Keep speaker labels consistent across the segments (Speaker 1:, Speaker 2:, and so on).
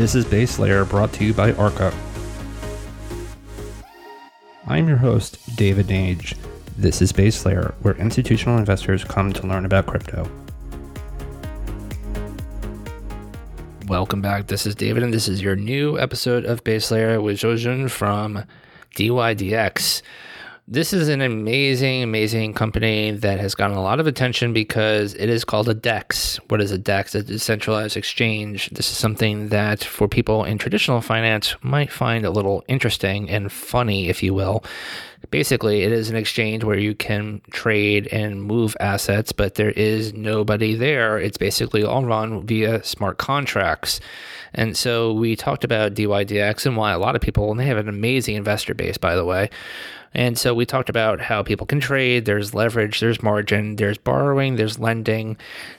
Speaker 1: This is Base Layer brought to you by Arca. I'm your host, David Nage. This is Base Layer, where institutional investors come to learn about crypto. Welcome back. This is David, and this is your new episode of Base Layer with Zhuoxun from DYDX. This is an amazing, amazing company that has gotten a lot of attention because it is called a DEX. What is a DEX? A decentralized exchange. This is something that, for people in traditional finance, might find a little interesting and funny, if you will. Basically, it is an exchange where you can trade and move assets, but there is nobody there. It's basically all run via smart contracts. And so we talked about DYDX and why a lot of people, and they have an amazing investor base, by the way, and so we talked about how people can trade, there's leverage, there's margin, there's borrowing, there's lending,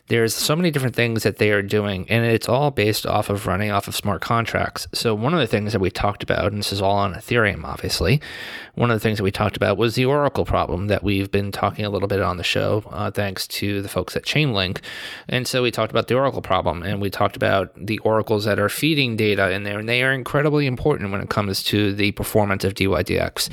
Speaker 1: there's so many different things that they are doing. And it's all based off of running off of smart contracts. So one of the things that we talked about, and this is all on Ethereum, obviously, one of the things that we talked about was the Oracle problem that we've been talking a little bit on the show, uh, thanks to the folks at Chainlink. And so we talked about the Oracle problem and we talked about the oracles that are feeding data in there, and they are incredibly important when it comes to the performance of DYDX.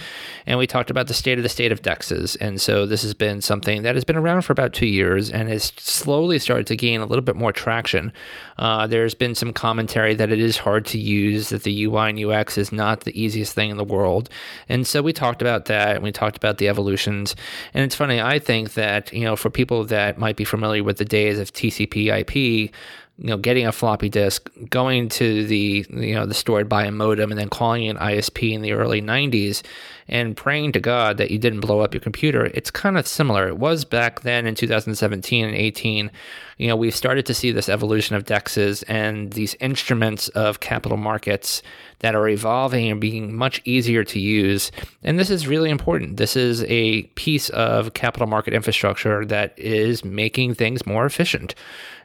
Speaker 1: And we talked about the state of the state of DEXs. And so this has been something that has been around for about two years and has slowly started to gain a little bit more traction. Uh, there's been some commentary that it is hard to use, that the UI and UX is not the easiest thing in the world. And so we talked about that and we talked about the evolutions. And it's funny, I think that, you know, for people that might be familiar with the days of TCP IP, you know, getting a floppy disk, going to the you know the store to buy a modem, and then calling an ISP in the early '90s, and praying to God that you didn't blow up your computer. It's kind of similar. It was back then in 2017 and 18. You know, we've started to see this evolution of DEXs and these instruments of capital markets that are evolving and being much easier to use. And this is really important. This is a piece of capital market infrastructure that is making things more efficient.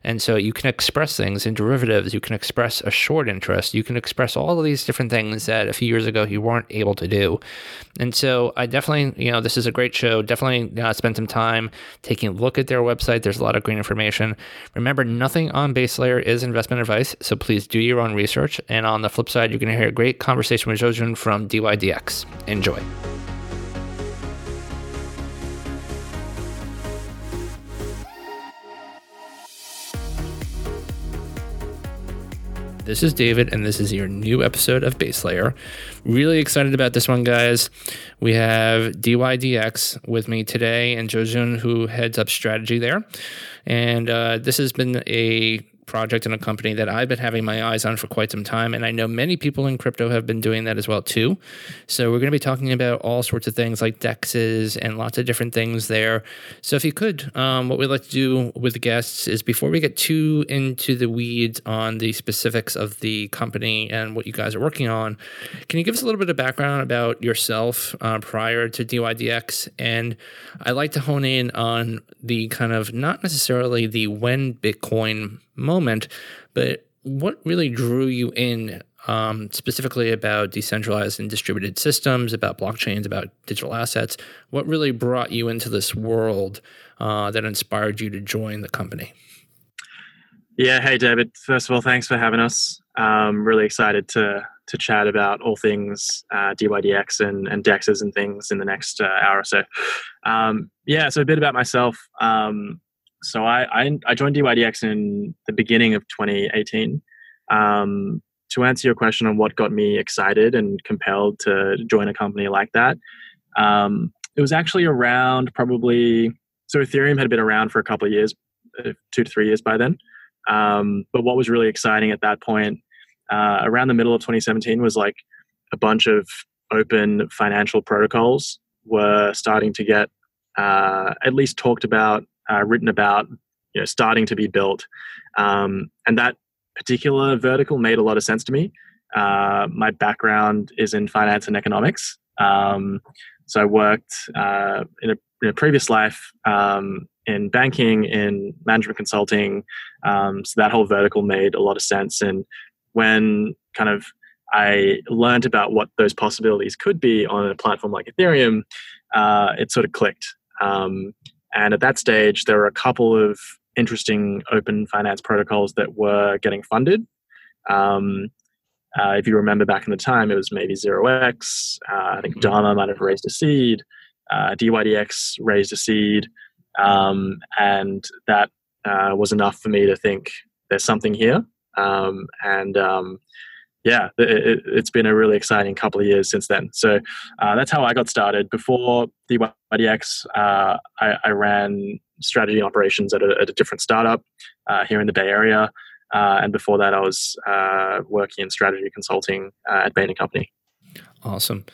Speaker 1: And so you can express things in derivatives, you can express a short interest, you can express all of these different things that a few years ago you weren't able to do. And so I definitely, you know, this is a great show. Definitely uh, spend some time taking a look at their website. There's a lot of great information. Remember, nothing on Base Layer is investment advice, so please do your own research. And on the flip side, you're going to hear a great conversation with Zhuoxun from DYDX. Enjoy. This is David, and this is your new episode of Base Layer. Really excited about this one, guys. We have DYDX with me today, and Zhuoxun, who heads up strategy there. And uh, this has been a project and a company that I've been having my eyes on for quite some time. And I know many people in crypto have been doing that as well too. So we're going to be talking about all sorts of things like dexes and lots of different things there. So if you could, um, what we'd like to do with the guests is before we get too into the weeds on the specifics of the company and what you guys are working on, can you give us a little bit of background about yourself uh, prior to DYDX? And I like to hone in on the kind of not necessarily the when Bitcoin moment. But what really drew you in um, specifically about decentralized and distributed systems, about blockchains, about digital assets? What really brought you into this world uh, that inspired you to join the company?
Speaker 2: Yeah, hey David. First of all, thanks for having us. Um, really excited to to chat about all things uh, DYDX and, and DEXs and things in the next uh, hour or so. Um, yeah, so a bit about myself. Um, so I, I, I joined DYDX in the beginning of 2018. Um, to answer your question on what got me excited and compelled to join a company like that, um, it was actually around probably so Ethereum had been around for a couple of years, uh, two to three years by then. Um, but what was really exciting at that point, uh, around the middle of 2017, was like a bunch of open financial protocols were starting to get uh, at least talked about uh, written about, you know, starting to be built. Um, and that particular vertical made a lot of sense to me. Uh, my background is in finance and economics. Um, so I worked uh, in, a, in, a, previous life um, in banking, in management consulting. Um, so that whole vertical made a lot of sense. And when kind of I learned about what those possibilities could be on a platform like Ethereum, uh, it sort of clicked. Um, and at that stage, there were a couple of interesting open finance protocols that were getting funded. Um, Uh, if you remember back in the time, it was maybe 0x. Uh, I think mm-hmm. Dharma might have raised a seed. Uh, DYDX raised a seed. Um, and that uh, was enough for me to think there's something here. Um, and um, yeah, it, has been a really exciting couple of years since then. So uh, that's how I got started. Before DYDX, uh, I, I, ran strategy operations at a, at a different startup uh, here in the Bay Area. Uh, and before that, I was uh, working in strategy consulting uh, at Bain & Company.
Speaker 1: Awesome.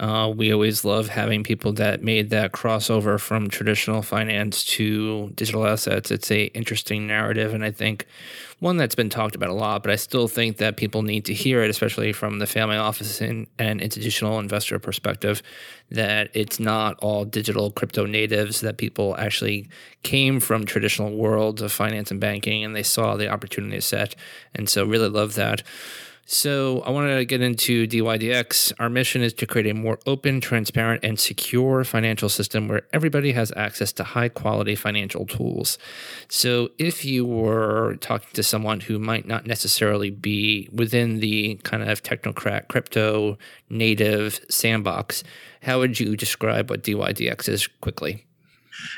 Speaker 1: Uh, we always love having people that made that crossover from traditional finance to digital assets. It's a interesting narrative, and I think one that's been talked about a lot. But I still think that people need to hear it, especially from the family office and, and institutional investor perspective, that it's not all digital crypto natives. That people actually came from traditional worlds of finance and banking, and they saw the opportunity set, and so really love that. So, I wanted to get into DYDX. Our mission is to create a more open, transparent, and secure financial system where everybody has access to high quality financial tools. So, if you were talking to someone who might not necessarily be within the kind of technocrat crypto native sandbox, how would you describe what DYDX is quickly?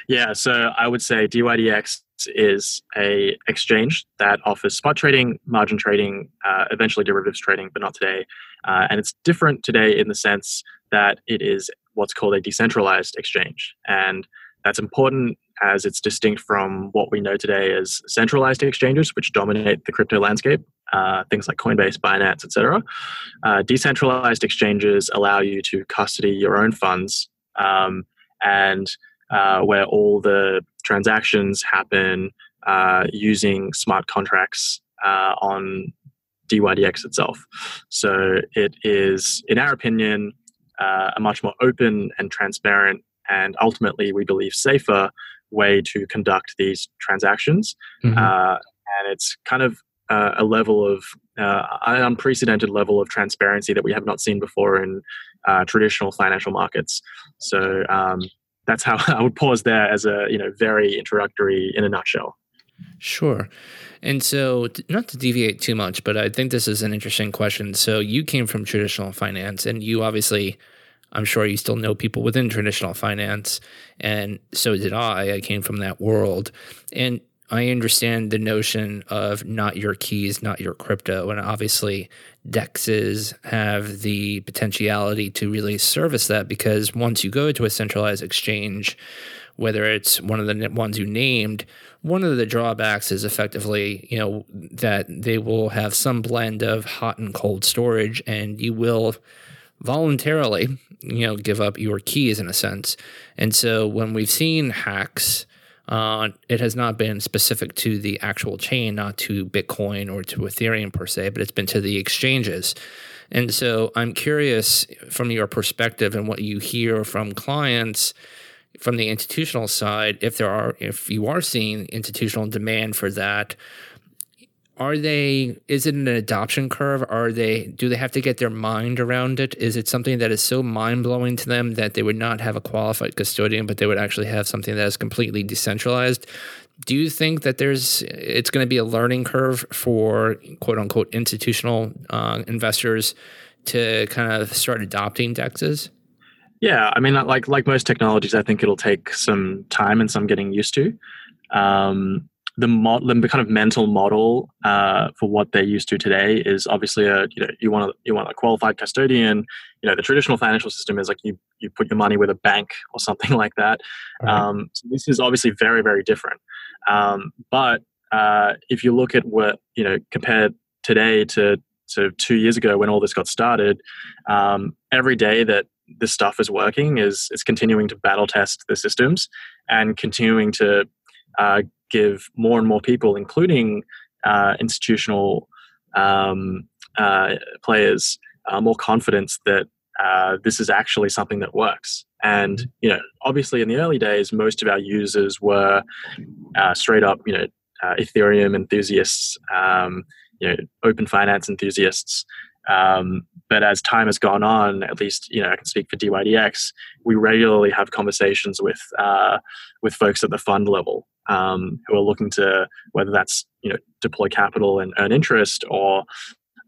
Speaker 2: Yeah, so I would say DYDX is a exchange that offers spot trading, margin trading, uh, eventually derivatives trading, but not today. Uh, and it's different today in the sense that it is what's called a decentralized exchange, and that's important as it's distinct from what we know today as centralized exchanges, which dominate the crypto landscape. Uh, things like Coinbase, Binance, etc. Uh, decentralized exchanges allow you to custody your own funds um, and uh, where all the transactions happen uh, using smart contracts uh, on DYDX itself. So it is, in our opinion, uh, a much more open and transparent and ultimately, we believe, safer way to conduct these transactions. Mm-hmm. Uh, and it's kind of uh, a level of uh, an unprecedented level of transparency that we have not seen before in uh, traditional financial markets. So um, that's how I would pause there as a you know very introductory in a nutshell.
Speaker 1: Sure. And so, not to deviate too much, but I think this is an interesting question. So, you came from traditional finance, and you obviously, I'm sure you still know people within traditional finance, and so did I. I came from that world. And I understand the notion of not your keys, not your crypto. And obviously, DEXs have the potentiality to really service that because once you go to a centralized exchange, whether it's one of the ones you named, one of the drawbacks is effectively, you know, that they will have some blend of hot and cold storage, and you will voluntarily, you know, give up your keys in a sense. And so when we've seen hacks, uh, it has not been specific to the actual chain, not to Bitcoin or to Ethereum per se, but it's been to the exchanges. And so I'm curious from your perspective and what you hear from clients from the institutional side, if there are, if you are seeing institutional demand for that, are they is it an adoption curve? Are they do they have to get their mind around it? Is it something that is so mind-blowing to them that they would not have a qualified custodian but they would actually have something that is completely decentralized? Do you think that there's it's going to be a learning curve for quote unquote institutional uh, investors to kind of start adopting dexes
Speaker 2: yeah i mean like like most technologies i think it'll take some time and some getting used to. Um, the, mod, the kind of mental model uh, for what they're used to today is obviously a you know you want a, you want a qualified custodian. You know the traditional financial system is like you you put your money with a bank or something like that. Um, so this is obviously very very different. Um, but uh, if you look at what you know compared today to to two years ago when all this got started, um, every day that this stuff is working is is continuing to battle test the systems and continuing to uh, give more and more people, including uh, institutional um, uh, players, uh, more confidence that uh, this is actually something that works. And you know, obviously, in the early days, most of our users were uh, straight up, you know, uh, Ethereum enthusiasts, um, you know, open finance enthusiasts. Um, but as time has gone on, at least you know I can speak for DYDX. We regularly have conversations with uh, with folks at the fund level um, who are looking to whether that's you know deploy capital and earn interest or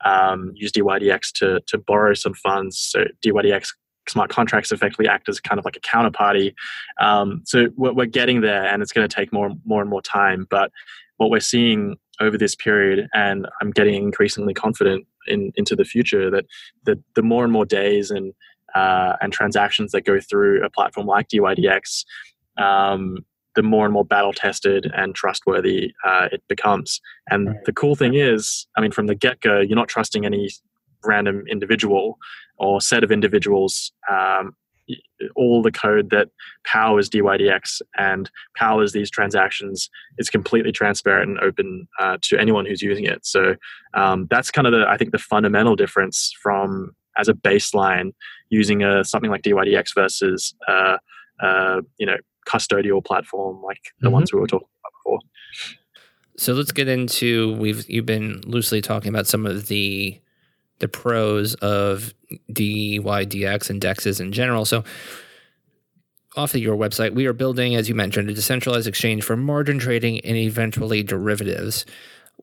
Speaker 2: um, use DYDX to to borrow some funds. So DYDX smart contracts effectively act as kind of like a counterparty. Um, so we're, we're getting there, and it's going to take more more and more time. But what we're seeing over this period, and I'm getting increasingly confident in into the future that the the more and more days and uh, and transactions that go through a platform like DYDX, um, the more and more battle tested and trustworthy uh, it becomes. And right. the cool thing is, I mean, from the get go, you're not trusting any random individual or set of individuals. Um, all the code that powers DYDX and powers these transactions is completely transparent and open uh, to anyone who's using it. So um, that's kind of the I think the fundamental difference from as a baseline using a something like DYDX versus uh, uh, you know custodial platform like the mm-hmm. ones we were talking about before.
Speaker 1: So let's get into we've you've been loosely talking about some of the the pros of DYDX and DEXs in general. So off of your website, we are building, as you mentioned, a decentralized exchange for margin trading and eventually derivatives.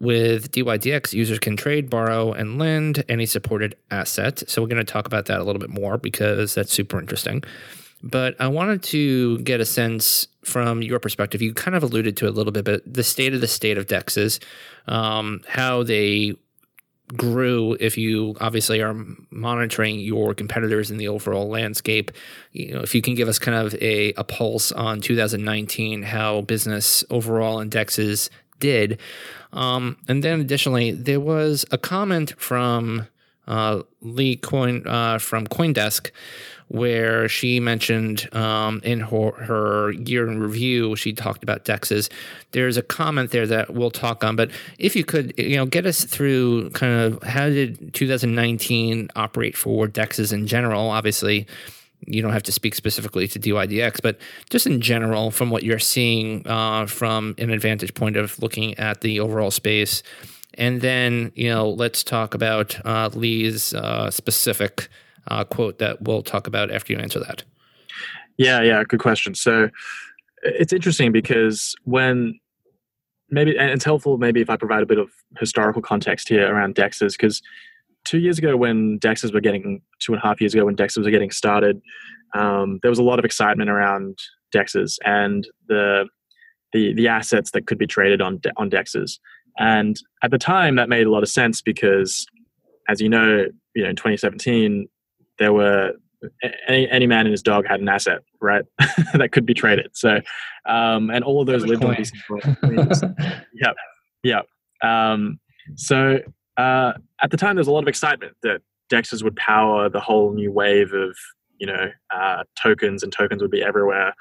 Speaker 1: With DYDX, users can trade, borrow, and lend any supported asset. So we're going to talk about that a little bit more because that's super interesting. But I wanted to get a sense from your perspective. You kind of alluded to a little bit, but the state of the state of DEXs, um, how they grew if you obviously are monitoring your competitors in the overall landscape you know if you can give us kind of a, a pulse on 2019 how business overall in DEXs did. Um, and then additionally there was a comment from uh, Leigh Cuen uh, from coindesk where she mentioned um, in her, her year in review, she talked about DEXs. There's a comment there that we'll talk on, but if you could, you know, get us through kind of how did 2019 operate for DEXs in general? Obviously, you don't have to speak specifically to DYDX, but just in general, from what you're seeing uh, from an advantage point of looking at the overall space. And then, you know, let's talk about uh, Leigh's uh, specific uh, quote that we'll talk about after you answer that.
Speaker 2: Yeah, yeah, good question. So it's interesting because when maybe, and it's helpful maybe if I provide a bit of historical context here around DEXs, because two years ago when DEXs were getting, two and a half years ago when DEXs were getting started, um, there was a lot of excitement around DEXs and the, the, the assets that could be traded on, on DEXs. And at the time, that made a lot of sense because, as you know, you know, in 2017, there were any, any man and his dog had an asset, right? that could be traded. So, um, and all of those lived on these. yep, yep. Um, so uh, at the time, there was a lot of excitement that Dexes would power the whole new wave of you know uh, tokens, and tokens would be everywhere.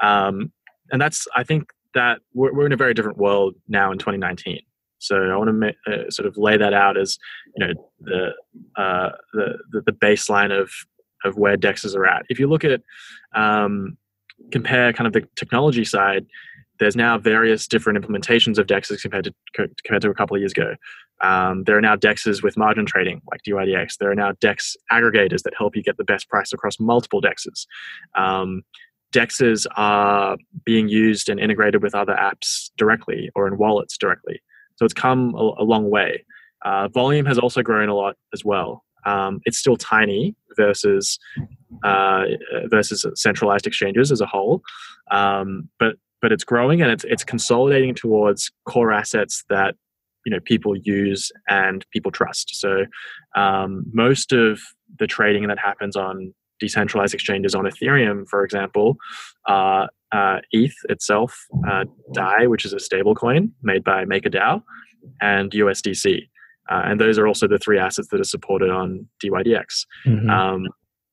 Speaker 2: Um, and that's I think that we're, we're in a very different world now in 2019. So I want to uh, sort of lay that out as you know the, uh, the, the the baseline of of where dexes are at. If you look at um, compare kind of the technology side, there's now various different implementations of dexes compared to compared to a couple of years ago. Um, there are now dexes with margin trading like DYDX. There are now dex aggregators that help you get the best price across multiple dexes. Um, dexes are being used and integrated with other apps directly or in wallets directly. So it's come a, a long way. Uh, volume has also grown a lot as well. Um, it's still tiny versus uh, versus centralized exchanges as a whole, um, but but it's growing and it's it's consolidating towards core assets that you know people use and people trust. So um, most of the trading that happens on decentralized exchanges on Ethereum, for example, uh, uh, ETH itself, uh, DAI, which is a stablecoin made by MakerDAO, and USDC. Uh, and those are also the three assets that are supported on DYDX. Mm-hmm. Um,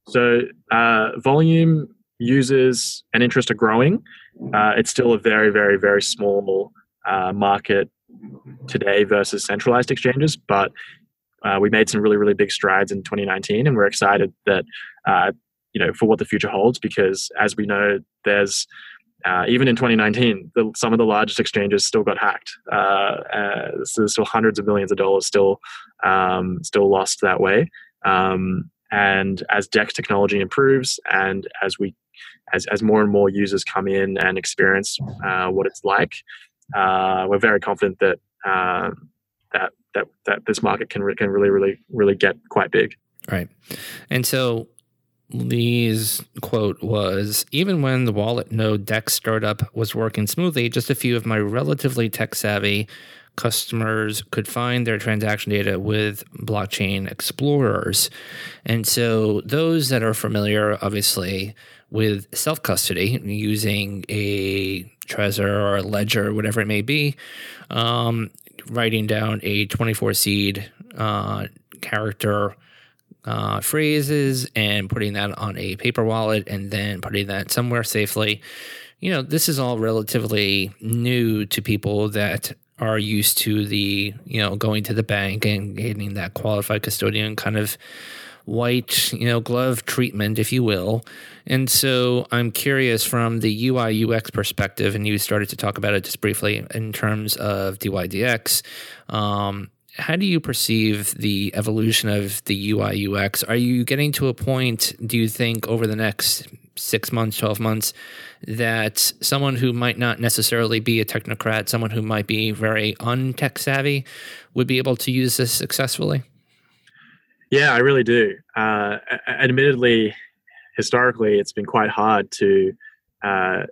Speaker 2: so uh, volume, users, and interest are growing. Uh, it's still a very, very, very small uh, market today versus centralized exchanges, but uh, we made some really, really big strides in 2019, and we're excited that uh, you know for what the future holds because as we know, there's uh, even in 2019, the, some of the largest exchanges still got hacked. Uh, uh, so there's still hundreds of millions of dollars still um, still lost that way. Um, and as DEX technology improves, and as we as as more and more users come in and experience uh, what it's like, uh, we're very confident that um, that that that this market can can really really really get quite big.
Speaker 1: Right, and so Leigh's quote was Even when the wallet node Dex startup was working smoothly, just a few of my relatively tech savvy customers could find their transaction data with blockchain explorers. And so, those that are familiar, obviously, with self custody using a Trezor or a Ledger, whatever it may be, um, writing down a 24 seed uh, character uh, phrases and putting that on a paper wallet and then putting that somewhere safely. You know, this is all relatively new to people that are used to the, you know, going to the bank and getting that qualified custodian kind of white, you know, glove treatment, if you will. And so I'm curious from the UI UX perspective, and you started to talk about it just briefly in terms of DYDX. Um, how do you perceive the evolution of the UI UX? Are you getting to a point, do you think, over the next six months, 12 months, that someone who might not necessarily be a technocrat, someone who might be very untech savvy, would be able to use this successfully?
Speaker 2: Yeah, I really do. Uh, admittedly, historically, it's been quite hard to, uh,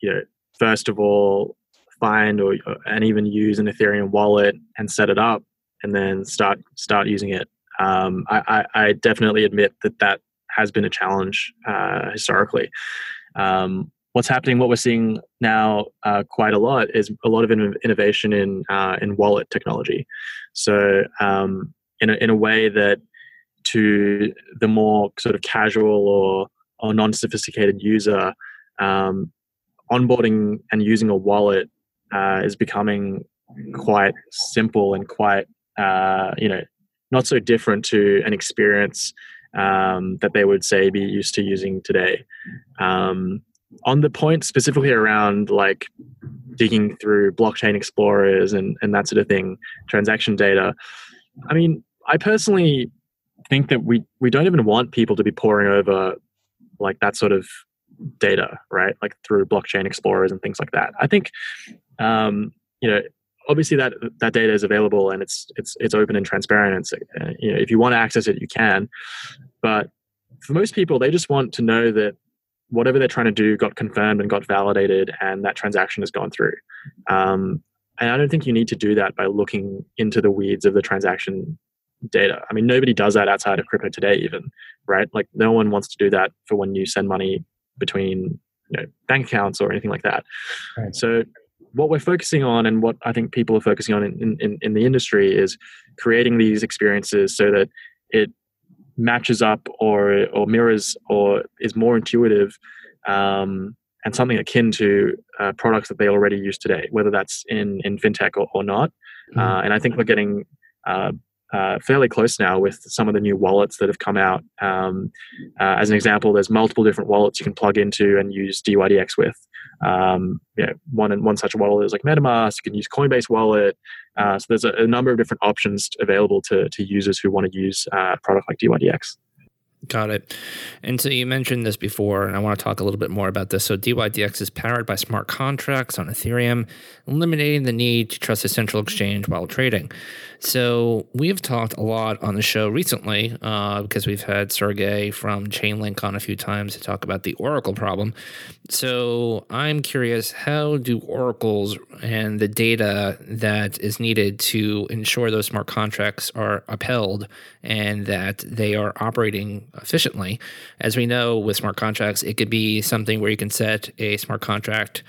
Speaker 2: you know, first of all, find or and even use an Ethereum wallet and set it up and then start start using it. Um, I, I, definitely admit that that has been a challenge uh, historically. Um, what's happening, what we're seeing now uh, quite a lot is a lot of innovation in uh, in wallet technology. So um, in a, in a way that to the more sort of casual or or non sophisticated user, um, onboarding and using a wallet uh, is becoming quite simple and quite uh, you know, not so different to an experience um, that they would say be used to using today. Um, on the point specifically around like digging through blockchain explorers and, and that sort of thing, transaction data, I mean, I personally think that we, we don't even want people to be poring over like that sort of data, right? Like through blockchain explorers and things like that. I think, um, you know, obviously that that data is available and it's it's it's open and transparent. And so, uh, you know, if you want to access it, you can. But for most people, they just want to know that whatever they're trying to do got confirmed and got validated, and that transaction has gone through. Um, and I don't think you need to do that by looking into the weeds of the transaction data. I mean, nobody does that outside of crypto today, even right? Like, no one wants to do that for when you send money between you know bank accounts or anything like that. Right. So what we're focusing on and what I think people are focusing on in, in, in the industry is creating these experiences so that it matches up or or mirrors or is more intuitive um, and something akin to uh, products that they already use today, whether that's in in fintech or, or not. Mm-hmm. Uh, and I think we're getting uh, uh, fairly close now with some of the new wallets that have come out. Um, uh, as an example, there's multiple different wallets you can plug into and use DYDX with. Um, you know, one one such wallet is like MetaMask. You can use Coinbase Wallet. Uh, so there's a, a, number of different options available to to users who want to use uh, a product like DYDX.
Speaker 1: Got it. And so you mentioned this before, and I want to talk a little bit more about this. So DYDX is powered by smart contracts on Ethereum, eliminating the need to trust a central exchange while trading. So we've talked a lot on the show recently uh, because we've had Sergey from Chainlink on a few times to talk about the Oracle problem. So I'm curious, how do oracles and the data that is needed to ensure those smart contracts are upheld and that they are operating efficiently? As we know with smart contracts, it could be something where you can set a smart contract,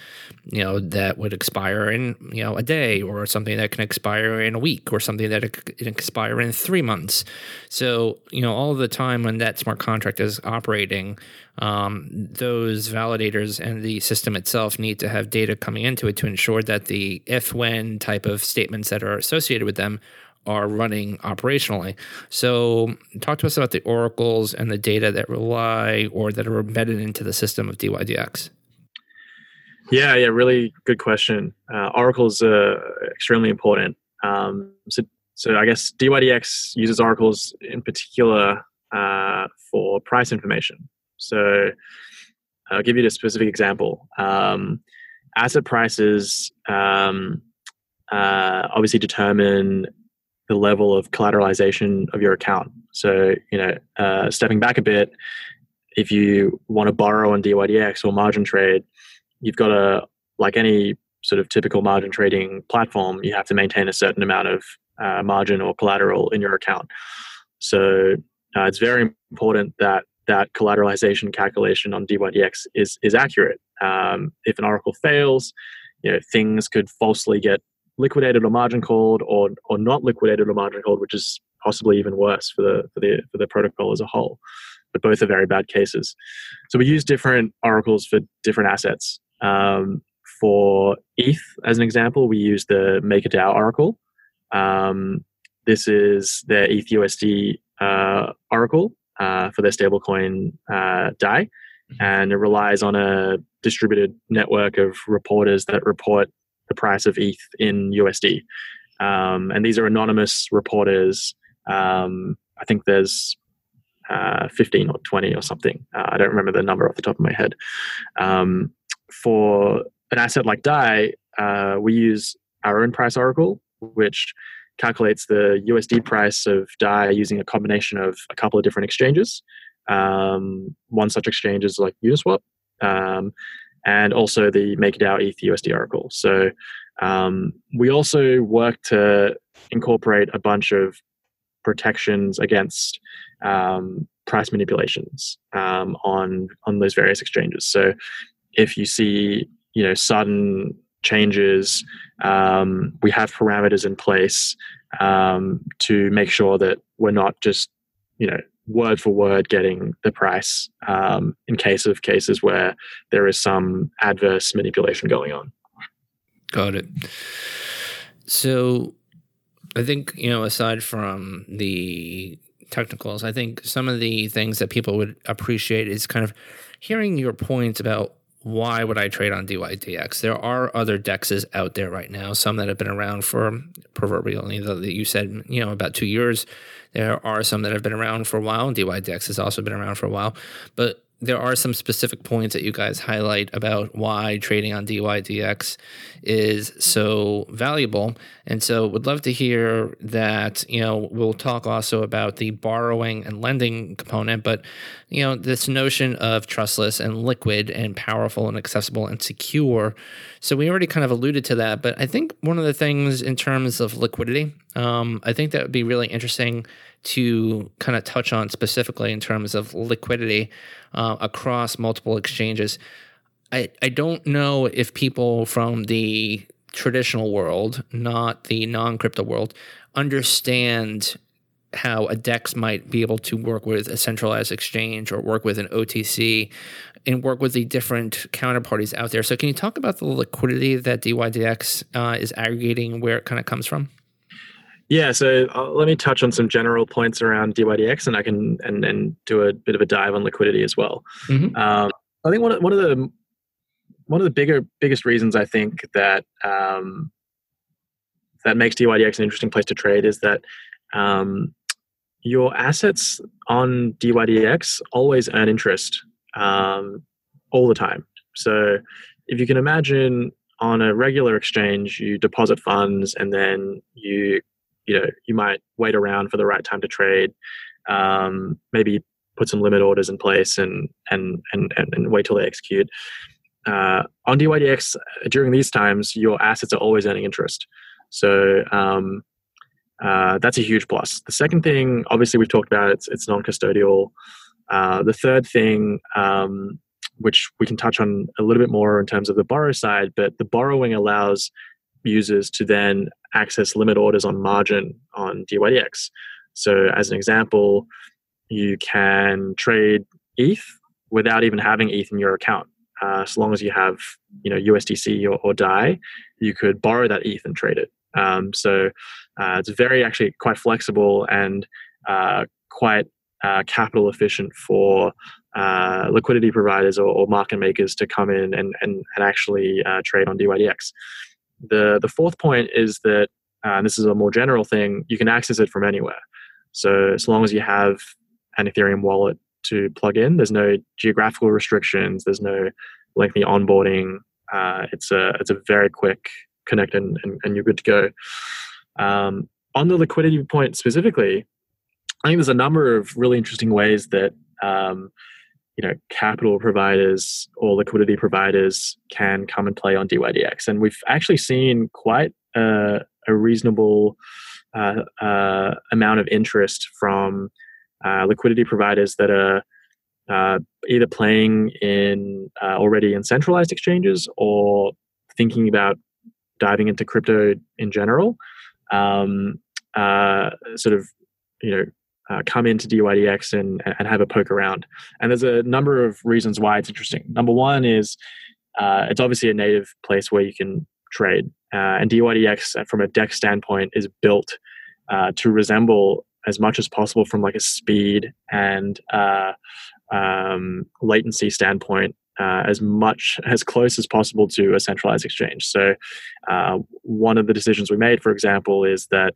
Speaker 1: you know, that would expire in, you know, a day or something that can expire in a week or something that it expire in three months. So you know all the time when that smart contract is operating, um, those validators and the system itself need to have data coming into it to ensure that the if when type of statements that are associated with them are running operationally. So, talk to us about the oracles and the data that rely or that are embedded into the system of DYDX.
Speaker 2: Yeah, yeah, really good question. Uh, Oracle is uh, extremely important. Um, so, so I guess DYDX uses oracles in particular uh, for price information. So I'll give you a specific example. Um, asset prices um, uh, obviously determine the level of collateralization of your account. So, you know, uh, stepping back a bit, if you want to borrow on DYDX or margin trade, you've got to, like any sort of typical margin trading platform, you have to maintain a certain amount of uh, margin or collateral in your account. So uh, it's very important that that collateralization calculation on DYDX is is accurate. Um, if an oracle fails, you know things could falsely get liquidated or margin called, or or not liquidated or margin called, which is possibly even worse for the for the for the protocol as a whole. But both are very bad cases. So we use different oracles for different assets. Um, for ETH, as an example, we use the MakerDAO oracle. Um, this is the ETH USD uh, oracle uh, for their stablecoin uh, DAI, mm-hmm. and it relies on a distributed network of reporters that report the price of ETH in USD. Um, and these are anonymous reporters. Um, I think there's uh, 15 or 20 or something. Uh, I don't remember the number off the top of my head. Um, for an asset like DAI, uh, we use our own price oracle, which calculates the USD price of DAI using a combination of a couple of different exchanges. Um, one such exchange is like Uniswap, um, and also the MakerDAO ETH USD Oracle. So um, we also work to incorporate a bunch of protections against um, price manipulations um, on on those various exchanges. So if you see you know sudden changes. Um, we have parameters in place um, to make sure that we're not just, you know, word for word getting the price um, in case of cases where there is some adverse manipulation going on.
Speaker 1: Got it. So I think, you know, aside from the technicals, I think some of the things that people would appreciate is kind of hearing your points about why would I trade on DYDX? There are other dexes out there right now, some that have been around for proverbially, that you said, you know, about two years. There are some that have been around for a while, and DYDX has also been around for a while. But there are some specific points that you guys highlight about why trading on DYDX is so valuable. And so would love to hear that, you know, we'll talk also about the borrowing and lending component, but you know, this notion of trustless and liquid and powerful and accessible and secure. So we already kind of alluded to that, but I think one of the things in terms of liquidity, um, I think that would be really interesting to kind of touch on specifically in terms of liquidity uh, across multiple exchanges. I, I don't know if people from the traditional world, not the non crypto world, understand how a DEX might be able to work with a centralized exchange or work with an OTC and work with the different counterparties out there. So, can you talk about the liquidity that DYDX uh, is aggregating, where it kind of comes from?
Speaker 2: Yeah, so uh, let me touch on some general points around DYDX, and I can and, and do a bit of a dive on liquidity as well. Mm-hmm. Um, I think one of, one of the one of the bigger biggest reasons I think that um, that makes DYDX an interesting place to trade is that um, your assets on DYDX always earn interest um, all the time. So if you can imagine on a regular exchange, you deposit funds and then you you know you might wait around for the right time to trade um, maybe put some limit orders in place and and and and, and wait till they execute. Uh, on dydx during these times your assets are always earning interest. So um, uh, that's a huge plus. The second thing obviously we've talked about it's, it's non-custodial. Uh, the third thing um, which we can touch on a little bit more in terms of the borrow side but the borrowing allows users to then access limit orders on margin on DYDX. So, as an example, you can trade ETH without even having ETH in your account. Uh, as long as you have, you know, USDC or, or DAI, you could borrow that ETH and trade it. Um, so uh, it's very actually quite flexible and uh, quite uh, capital efficient for uh, liquidity providers or, or, market makers to come in and, and, and actually uh, trade on DYDX. The the fourth point is that, uh, and this is a more general thing, you can access it from anywhere. So as long as you have an Ethereum wallet to plug in, there's no geographical restrictions, there's no lengthy onboarding. Uh, it's a it's a very quick connect and, and, and you're good to go. Um, on the liquidity point specifically, I think there's a number of really interesting ways that um, you know capital providers or liquidity providers can come and play on DYDX, and we've actually seen quite a, a reasonable uh, uh, amount of interest from uh, liquidity providers that are uh, either playing in uh, already in centralized exchanges or thinking about diving into crypto in general. Um, uh, sort of, you know, uh, come into DYDX and, and have a poke around. And there's a number of reasons why it's interesting. Number one is uh, it's obviously a native place where you can trade. Uh, and DYDX, from a DEX standpoint, is built to resemble as much as possible from like a speed and uh, um, latency standpoint uh, as much as close as possible to a centralized exchange. So, uh, one of the decisions we made, for example, is that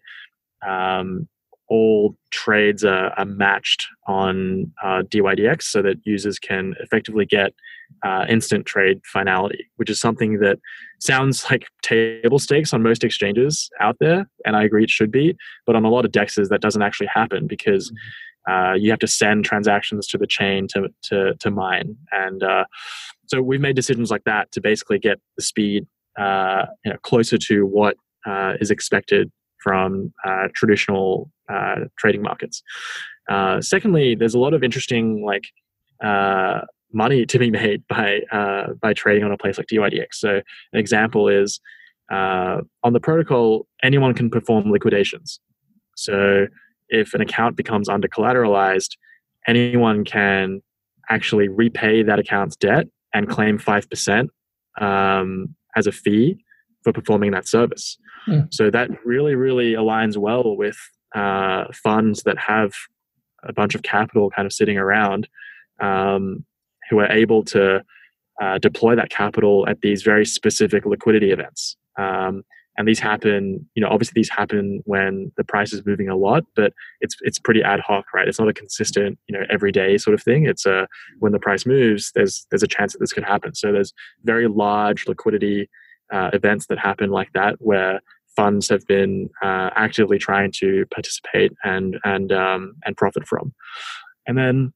Speaker 2: um, all trades are, are matched on uh, DYDX so that users can effectively get uh, instant trade finality, which is something that sounds like table stakes on most exchanges out there. And I agree it should be. But on a lot of DEXs, that doesn't actually happen because mm-hmm uh, you have to send transactions to the chain to to, to mine, and uh, so we've made decisions like that to basically get the speed uh, you know, closer to what uh, is expected from uh, traditional uh, trading markets. secondly, there's a lot of interesting like money to be made by by trading on a place like DYDX. So an example is on the protocol, anyone can perform liquidations. So if an account becomes under collateralized, anyone can actually repay that account's debt and claim 5% um, as a fee for performing that service. Mm. So that really, really aligns well with uh, funds that have a bunch of capital kind of sitting around um, who are able to uh, deploy that capital at these very specific liquidity events. Um, and these happen you know obviously these happen when the price is moving a lot but it's it's pretty ad hoc right it's not a consistent you know everyday sort of thing it's a when the price moves there's there's a chance that this could happen so there's very large liquidity uh, events that happen like that where funds have been uh, actively trying to participate and and um, and profit from. And then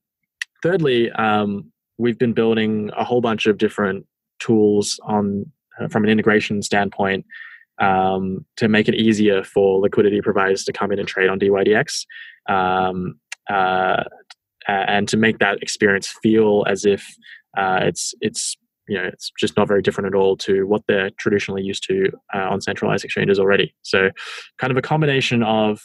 Speaker 2: thirdly um, we've been building a whole bunch of different tools on uh, from an integration standpoint um, to make it easier for liquidity providers to come in and trade on DYDX, um, uh, and to make that experience feel as if uh, it's it's you know it's just not very different at all to what they're traditionally used to uh, on centralized exchanges already. So, kind of a combination of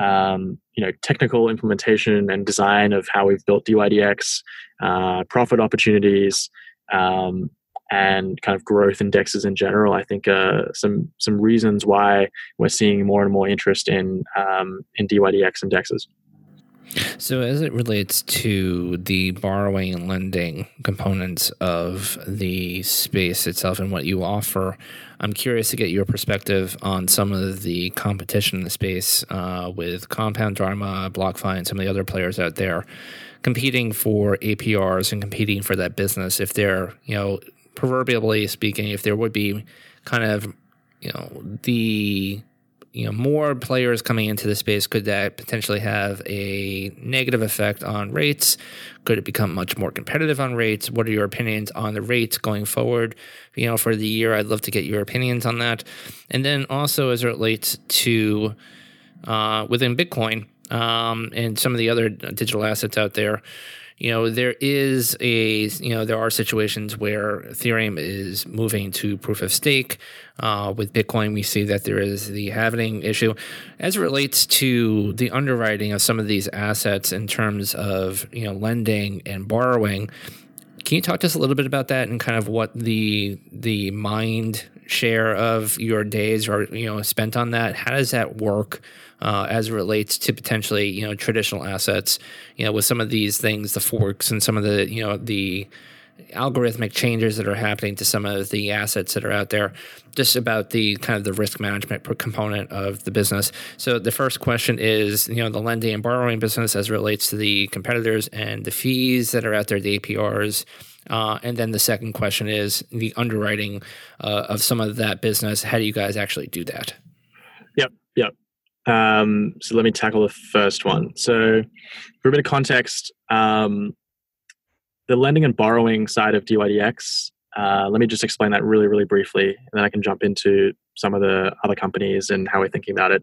Speaker 2: um, you know technical implementation and design of how we've built DYDX, uh, profit opportunities, um, and kind of growth indexes in general. I think uh, some some reasons why we're seeing more and more interest in um, in DYDX indexes.
Speaker 1: So, as it relates to the borrowing and lending components of the space itself and what you offer, I'm curious to get your perspective on some of the competition in the space uh, with Compound Dharma, BlockFi, and some of the other players out there competing for APRs and competing for that business. If they're, you know, proverbially speaking, if there would be kind of, you know, the you know more players coming into the space could that potentially have a negative effect on rates? Could it become much more competitive on rates? What are your opinions on the rates going forward? You know for the year i'd love to get your opinions on that. And then also as it relates to uh, within bitcoin um, and some of the other digital assets out there you know there is a you know there are situations where ethereum is moving to proof of stake. Uh, with bitcoin we see that there is the halving issue. As it relates to the underwriting of some of these assets in terms of you know lending and borrowing can you talk to us a little bit about that and kind of what the the mind share of your days are you know spent on that? How does that work uh, as it relates to potentially you know traditional assets. You know, with some of these things, the forks and some of the you know the algorithmic changes that are happening to some of the assets that are out there just about the kind of the risk management component of the business. So the first question is you know the lending and borrowing business as it relates to the competitors and the fees that are out there the aprs uh, and then the second question is the underwriting uh, of some of that business. How do you guys actually do that?
Speaker 2: Yep yep Um, so let me tackle the first one. So, for a bit of context, um, the lending and borrowing side of DYDX, uh, let me just explain that really, really briefly, and then I can jump into some of the other companies and how we're thinking about it.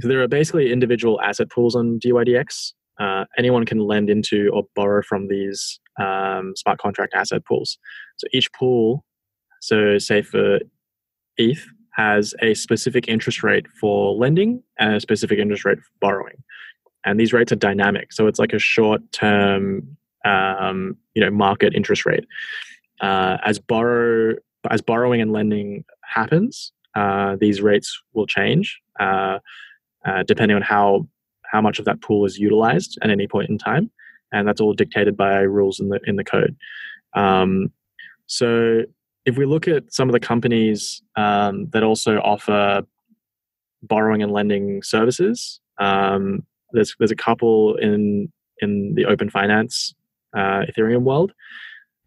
Speaker 2: So there are basically individual asset pools on DYDX. Uh, anyone can lend into or borrow from these um, smart contract asset pools. So each pool, so say for ETH, has a specific interest rate for lending and a specific interest rate for borrowing. And these rates are dynamic. So it's like a short term um, you know, market interest rate. Uh, as borrow as borrowing and lending happens, uh, these rates will change uh, uh, depending on how how much of that pool is utilized at any point in time, and that's all dictated by rules in the in the code. Um, so if we look at some of the companies um, that also offer borrowing and lending services, um, there's there's a couple in in the open finance uh, Ethereum world.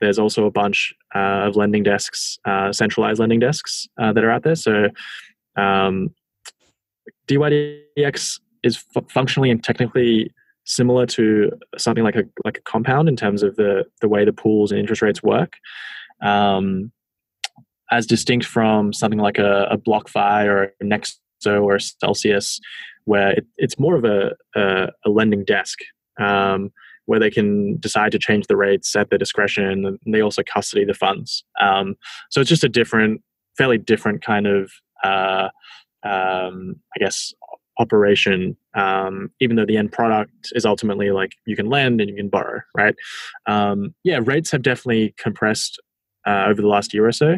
Speaker 2: There's also a bunch uh, of lending desks, uh, centralized lending desks uh, that are out there. So um, DYDX is f- functionally and technically similar to something like a like a Compound in terms of the the way the pools and interest rates work. Um, as distinct from something like a, a BlockFi or a Nexo or Celsius, where it, it's more of a, a, a lending desk um, where they can decide to change the rates at their discretion, and they also custody the funds. Um, so it's just a different, fairly different kind of, uh, um, I guess, operation. Um, even though the end product is ultimately like you can lend and you can borrow, right? Um, yeah, rates have definitely compressed uh, over the last year or so.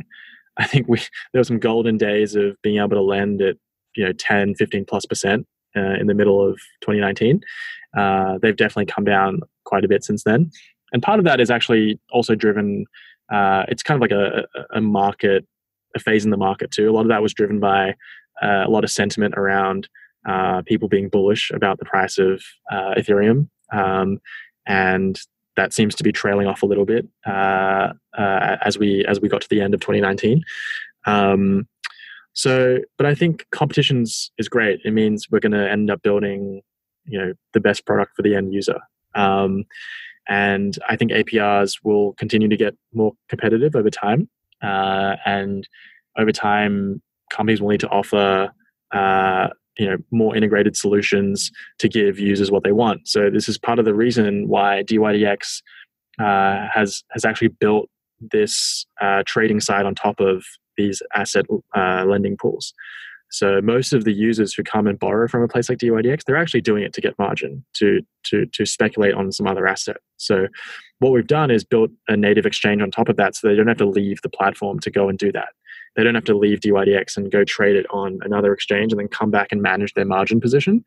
Speaker 2: I think we there were some golden days of being able to lend at you know 10, 15 plus percent uh, in the middle of 2019. Uh, they've definitely come down quite a bit since then, and part of that is actually also driven. Uh, it's kind of like a, a market, a phase in the market too. A lot of that was driven by uh, a lot of sentiment around uh, people being bullish about the price of uh, Ethereum, um, and that seems to be trailing off a little bit uh, uh, as we as we got to the end of 2019. Um, so, but I think competitions is great. It means we're going to end up building, you know, the best product for the end user. Um, and I think APRs will continue to get more competitive over time. Uh, and over time, companies will need to offer uh, you know more integrated solutions to give users what they want. So this is part of the reason why DYDX uh, has has actually built this uh, trading side on top of these asset uh, lending pools. So most of the users who come and borrow from a place like DYDX, they're actually doing it to get margin, to to to speculate on some other asset. So what we've done is built a native exchange on top of that, so they don't have to leave the platform to go and do that. They don't have to leave DYDX and go trade it on another exchange and then come back and manage their margin position.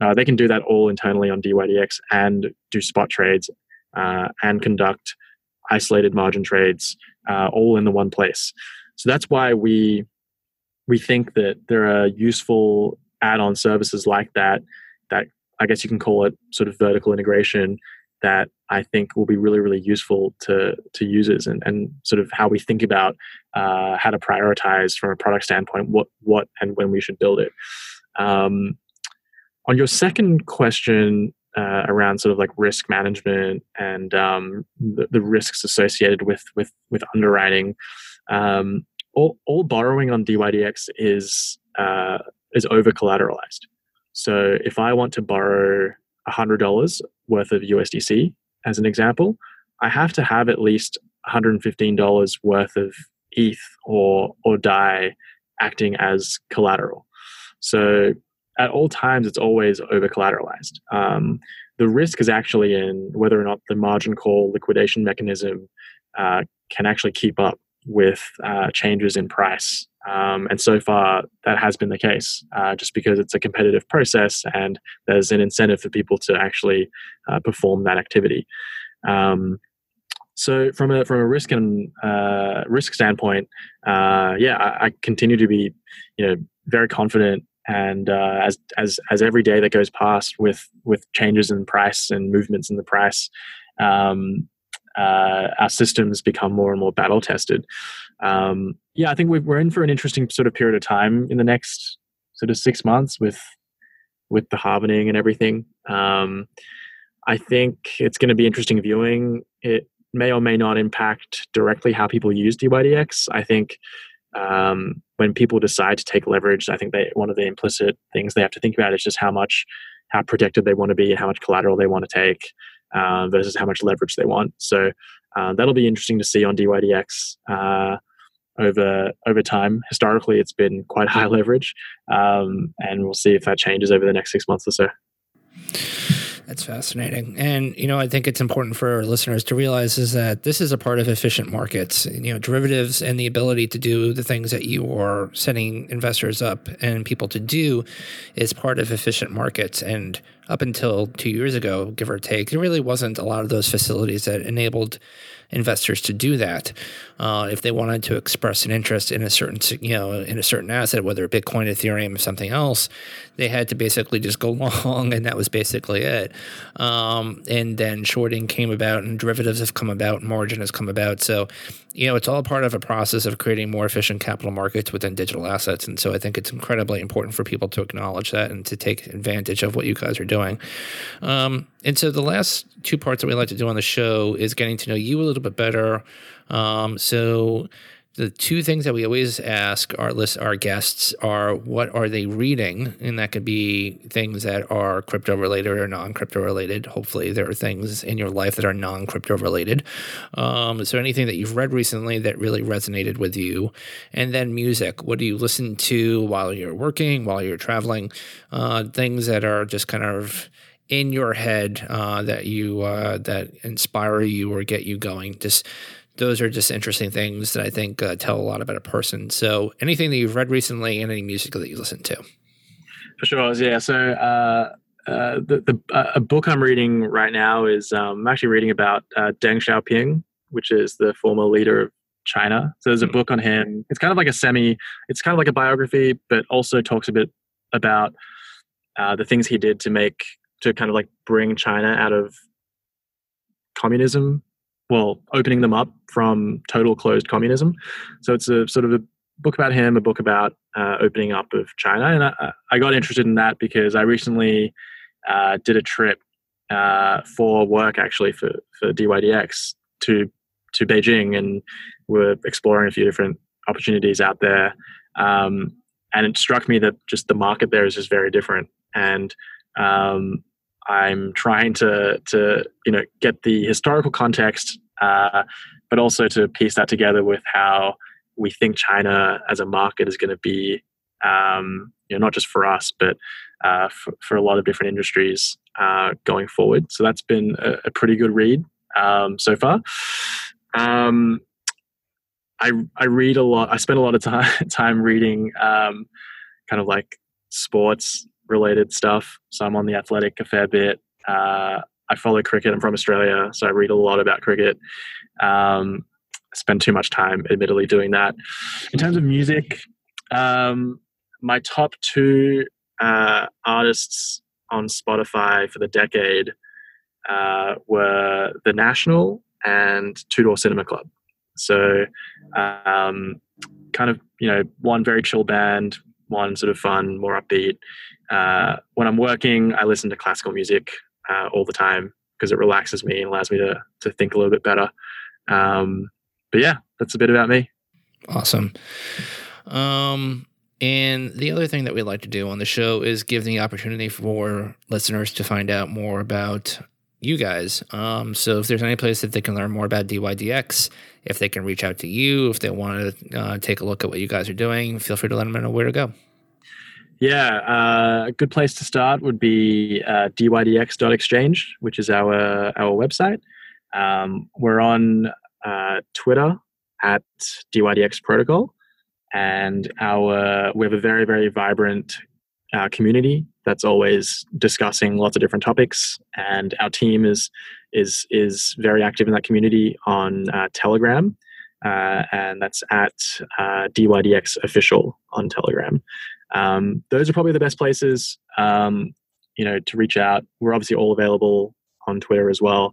Speaker 2: Uh, they can do that all internally on DYDX and do spot trades uh, and conduct isolated margin trades uh, all in the one place. So that's why we we think that there are useful add-on services like that that I guess you can call it sort of vertical integration that I think will be really, really useful to to users and, and sort of how we think about uh, how to prioritize from a product standpoint what what and when we should build it. Um, on your second question uh, around sort of like risk management and um, the, the, risks associated with with with underwriting, um, all, all borrowing on DYDX is uh, is over collateralized. So if I want to borrow $100 worth of USDC, as an example, I have to have at least $115 worth of ETH or, or DAI acting as collateral. So at all times, it's always over collateralized. Um, the risk is actually in whether or not the margin call liquidation mechanism uh, can actually keep up with uh, changes in price. Um, and so far, that has been the case, uh, just because it's a competitive process and there's an incentive for people to actually uh, perform that activity. Um, so, from a from a risk and uh, risk standpoint, uh, yeah, I, I, continue to be, you know, very confident. And uh, as as as every day that goes past with with changes in price and movements in the price, um, uh, our systems become more and more battle tested. Um, yeah, I think we are in for an interesting sort of period of time in the next sort of six months with with the halvening and everything. Um, I think it's going to be interesting viewing. It may or may not impact directly how people use DYDX. I think um, when people decide to take leverage, I think they one of the implicit things they have to think about is just how much, how protected they want to be, and how much collateral they want to take, uh, versus how much leverage they want. So uh, that'll be interesting to see on DYDX uh, over over time. Historically, it's been quite high leverage, um, and we'll see if that changes over the next six months or so.
Speaker 1: That's fascinating. And, you know, I think it's important for our listeners to realize is that this is a part of efficient markets. You know, derivatives and the ability to do the things that you are setting investors up and people to do is part of efficient markets. And up until two years ago, give or take, there really wasn't a lot of those facilities that enabled investors to do that. Uh, if they wanted to express an interest in a certain, you know, in a certain asset, whether Bitcoin, Ethereum, or something else, they had to basically just go long, and that was basically it. Um, and then shorting came about, and derivatives have come about, margin has come about. So, you know, it's all part of a process of creating more efficient capital markets within digital assets. And so, I think it's incredibly important for people to acknowledge that and to take advantage of what you guys are doing. Um, and so, the last two parts that we like to do on the show is getting to know you a little bit better. Um, so, the two things that we always ask our list our guests are what are they reading? And that could be things that are crypto related or non-crypto related. Hopefully there are things in your life that are non-crypto related. Um, so anything that you've read recently that really resonated with you? And then music. What do you listen to while you're working while you're traveling? Uh, things that are just kind of in your head uh, that you uh, that inspire you or get you going. Just those are just interesting things that I think uh, tell a lot about a person. So, anything that you've read recently and any music that you listen to?
Speaker 2: For sure, yeah. So, uh, uh, the, the uh, a book I'm reading right now is um, I'm actually reading about uh, Deng Xiaoping, which is the former leader of China. So, there's a mm-hmm. book on him. It's kind of like a semi. It's kind of like a biography, but also talks a bit about uh, the things he did to make to kind of like bring China out of communism well, opening them up from total closed communism. So it's a sort of a book about him, a book about uh, opening up of China. And I, I, got interested in that because I recently uh, did a trip uh, for work, actually, for, for DYDX to, to Beijing, and we're exploring a few different opportunities out there. Um, and it struck me that just the market there is just very different. And um, I'm trying to to you know get the historical context, uh, but also to piece that together with how we think China as a market is going to be, um, you know, not just for us, but uh, for, for, a lot of different industries uh, going forward. So that's been a, a pretty good read um, so far. Um, I I read a lot. I spend a lot of time time reading, um, kind of like sports related stuff. So I'm on the Athletic a fair bit. Uh, I follow cricket. I'm from Australia, so I read a lot about cricket. Um, spend too much time, admittedly, doing that. In terms of music, um, my top two uh, artists on Spotify for the decade uh, were The National and Two Door Cinema Club. So, um, kind of, you know, one very chill band, one sort of fun, more upbeat. Uh, when I'm working, I listen to classical music uh, all the time because it relaxes me and allows me to to think a little bit better. Um, but yeah, that's a bit about me.
Speaker 1: Awesome. Um, and the other thing that we like to do on the show is give the opportunity for listeners to find out more about you guys. Um, so if there's any place that they can learn more about DYDX, if they can reach out to you, if they want to uh, take a look at what you guys are doing, feel free to let them know where to go.
Speaker 2: Yeah, uh, a good place to start would be uh, dydx.exchange, which is our our website. Um, we're on uh, Twitter at dydx protocol, and our we have a very very vibrant uh, community that's always discussing lots of different topics, and our team is is is very active in that community on uh, Telegram. Uh, and that's at uh, DYDX official on Telegram. Um, those are probably the best places, um, you know, to reach out. We're obviously all available on Twitter as well.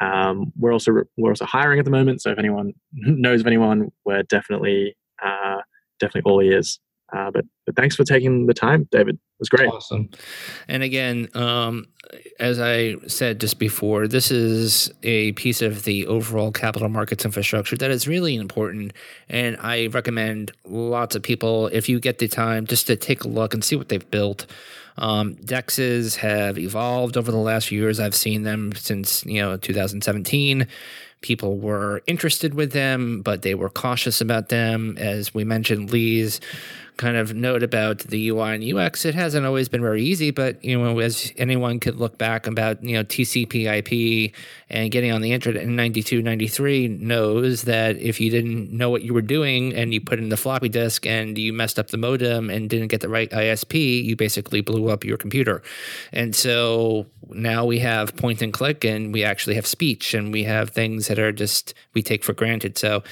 Speaker 2: Um, we're also we're also hiring at the moment, so if anyone knows of anyone, we're definitely uh, definitely all ears. Uh, but, but thanks for taking the time, David. It was great.
Speaker 1: Awesome. And again, um, as I said just before, this is a piece of the overall capital markets infrastructure that is really important. And I recommend lots of people, if you get the time, just to take a look and see what they've built. Um, DEXs have evolved over the last few years. I've seen them since you know 2017 people were interested with them, but they were cautious about them. As we mentioned, Leigh's kind of note about the UI and UX, it hasn't always been very easy, but you know, as anyone could look back about, you know, TCP IP and getting on the internet in 92, 93 knows that if you didn't know what you were doing and you put in the floppy disk and you messed up the modem and didn't get the right ISP, you basically blew up your computer. And so now we have point and click and we actually have speech and we have things that are just we take for granted. So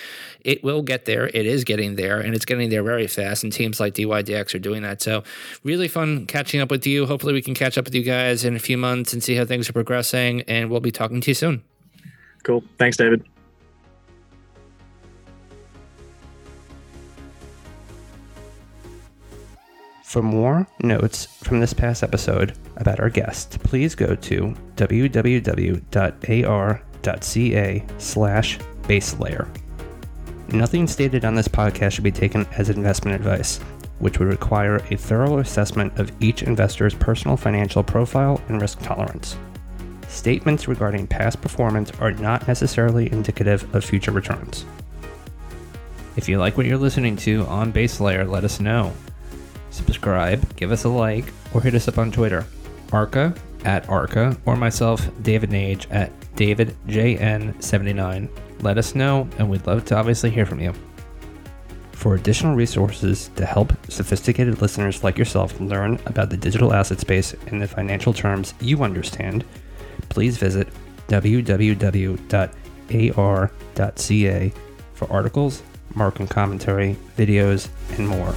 Speaker 1: it will get there. It is getting there and it's getting there very fast. And teams like DYDX are doing that. So really fun catching up with you. Hopefully we can catch up with you guys in a few months and see how things are progressing. And we'll be talking to you soon.
Speaker 2: Cool. Thanks, David.
Speaker 3: For more notes from this past episode about our guest, please go to www.ar.ca slash baselayer. Nothing stated on this podcast should be taken as investment advice, which would require a thorough assessment of each investor's personal financial profile and risk tolerance. Statements regarding past performance are not necessarily indicative of future returns. If you like what you're listening to on Base Layer, let us know. Subscribe, give us a like, or hit us up on Twitter. Arca at Arca, or myself, David Nage at DavidJN79. Let us know, and we'd love to obviously hear from you. For additional resources to help sophisticated listeners like yourself learn about the digital asset space in the financial terms you understand, please visit www.ar.ca for articles, market commentary, videos, and more.